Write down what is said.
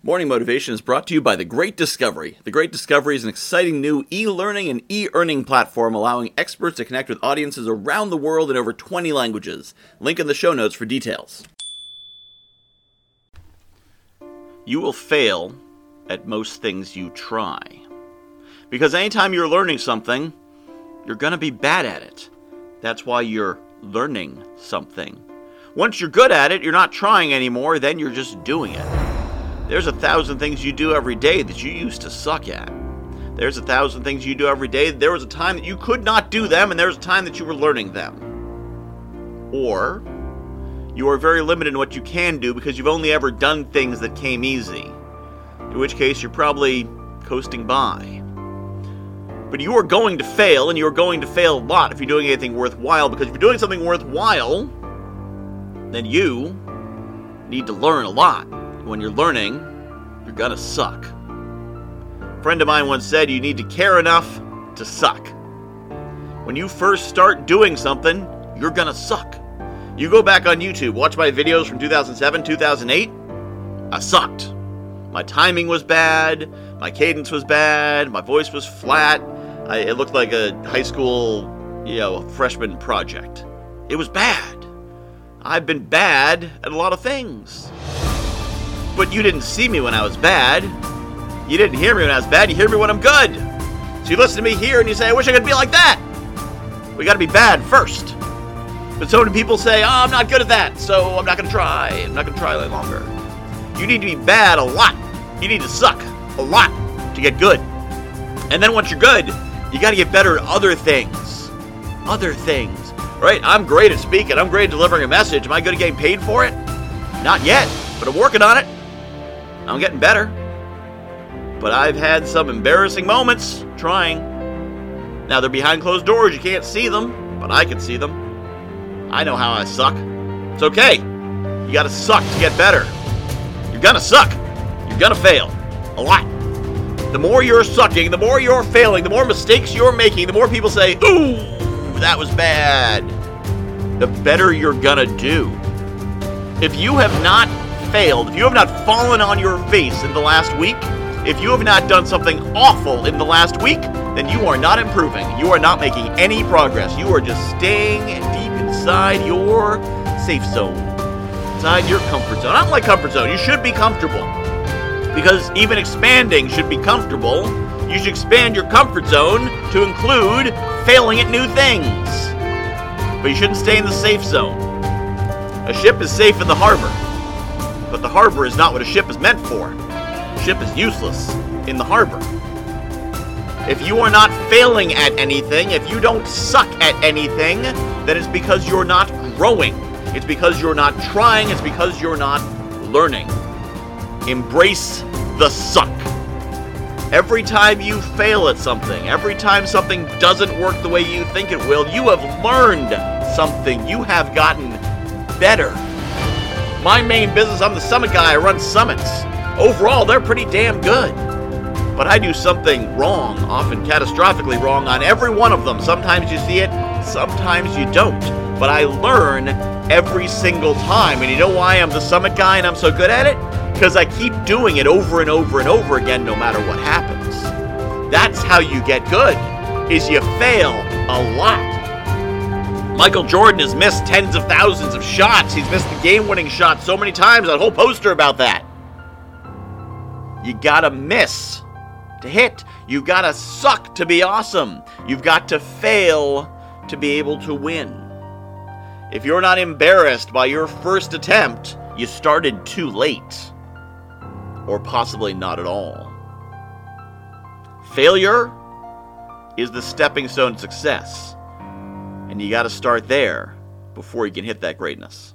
Morning Motivation is brought to you by The Great Discovery. The Great Discovery is an exciting new e learning and e earning platform allowing experts to connect with audiences around the world in over 20 languages. Link in the show notes for details. You will fail at most things you try. Because anytime you're learning something, you're going to be bad at it. That's why you're learning something. Once you're good at it, you're not trying anymore, then you're just doing it. There's a thousand things you do every day that you used to suck at. There's a thousand things you do every day. There was a time that you could not do them, and there was a time that you were learning them. Or you are very limited in what you can do because you've only ever done things that came easy. In which case, you're probably coasting by. But you are going to fail, and you are going to fail a lot if you're doing anything worthwhile, because if you're doing something worthwhile, then you need to learn a lot when you're learning, you're gonna suck. A friend of mine once said you need to care enough to suck. When you first start doing something, you're gonna suck. You go back on YouTube, watch my videos from 2007, 2008, I sucked. My timing was bad, my cadence was bad, my voice was flat. I, it looked like a high school, you know, freshman project. It was bad. I've been bad at a lot of things. But you didn't see me when I was bad. You didn't hear me when I was bad. You hear me when I'm good. So you listen to me here and you say, I wish I could be like that. We got to be bad first. But so many people say, oh, I'm not good at that, so I'm not going to try. I'm not going to try any longer. You need to be bad a lot. You need to suck a lot to get good. And then once you're good, you got to get better at other things. Other things. Right? I'm great at speaking. I'm great at delivering a message. Am I good at getting paid for it? Not yet, but I'm working on it. I'm getting better. But I've had some embarrassing moments trying. Now they're behind closed doors, you can't see them, but I can see them. I know how I suck. It's okay. You gotta suck to get better. You're gonna suck. You're gonna fail. A lot. The more you're sucking, the more you're failing, the more mistakes you're making, the more people say, Ooh, that was bad. The better you're gonna do. If you have not failed, if you have not fallen on your face in the last week, if you have not done something awful in the last week, then you are not improving. You are not making any progress. You are just staying deep inside your safe zone, inside your comfort zone. I don't like comfort zone. You should be comfortable. Because even expanding should be comfortable. You should expand your comfort zone to include failing at new things. But you shouldn't stay in the safe zone. A ship is safe in the harbor. But the harbor is not what a ship is meant for. A ship is useless in the harbor. If you are not failing at anything, if you don't suck at anything, then it's because you're not growing. It's because you're not trying. It's because you're not learning. Embrace the suck. Every time you fail at something, every time something doesn't work the way you think it will, you have learned something. You have gotten better. My main business, I'm the summit guy, I run summits. Overall, they're pretty damn good. But I do something wrong, often catastrophically wrong, on every one of them. Sometimes you see it, sometimes you don't. But I learn every single time. And you know why I'm the summit guy and I'm so good at it? Because I keep doing it over and over and over again no matter what happens. That's how you get good, is you fail a lot. Michael Jordan has missed tens of thousands of shots. He's missed the game winning shot so many times. A whole poster about that. You gotta miss to hit. You gotta suck to be awesome. You've got to fail to be able to win. If you're not embarrassed by your first attempt, you started too late. Or possibly not at all. Failure is the stepping stone to success. And you got to start there before you can hit that greatness.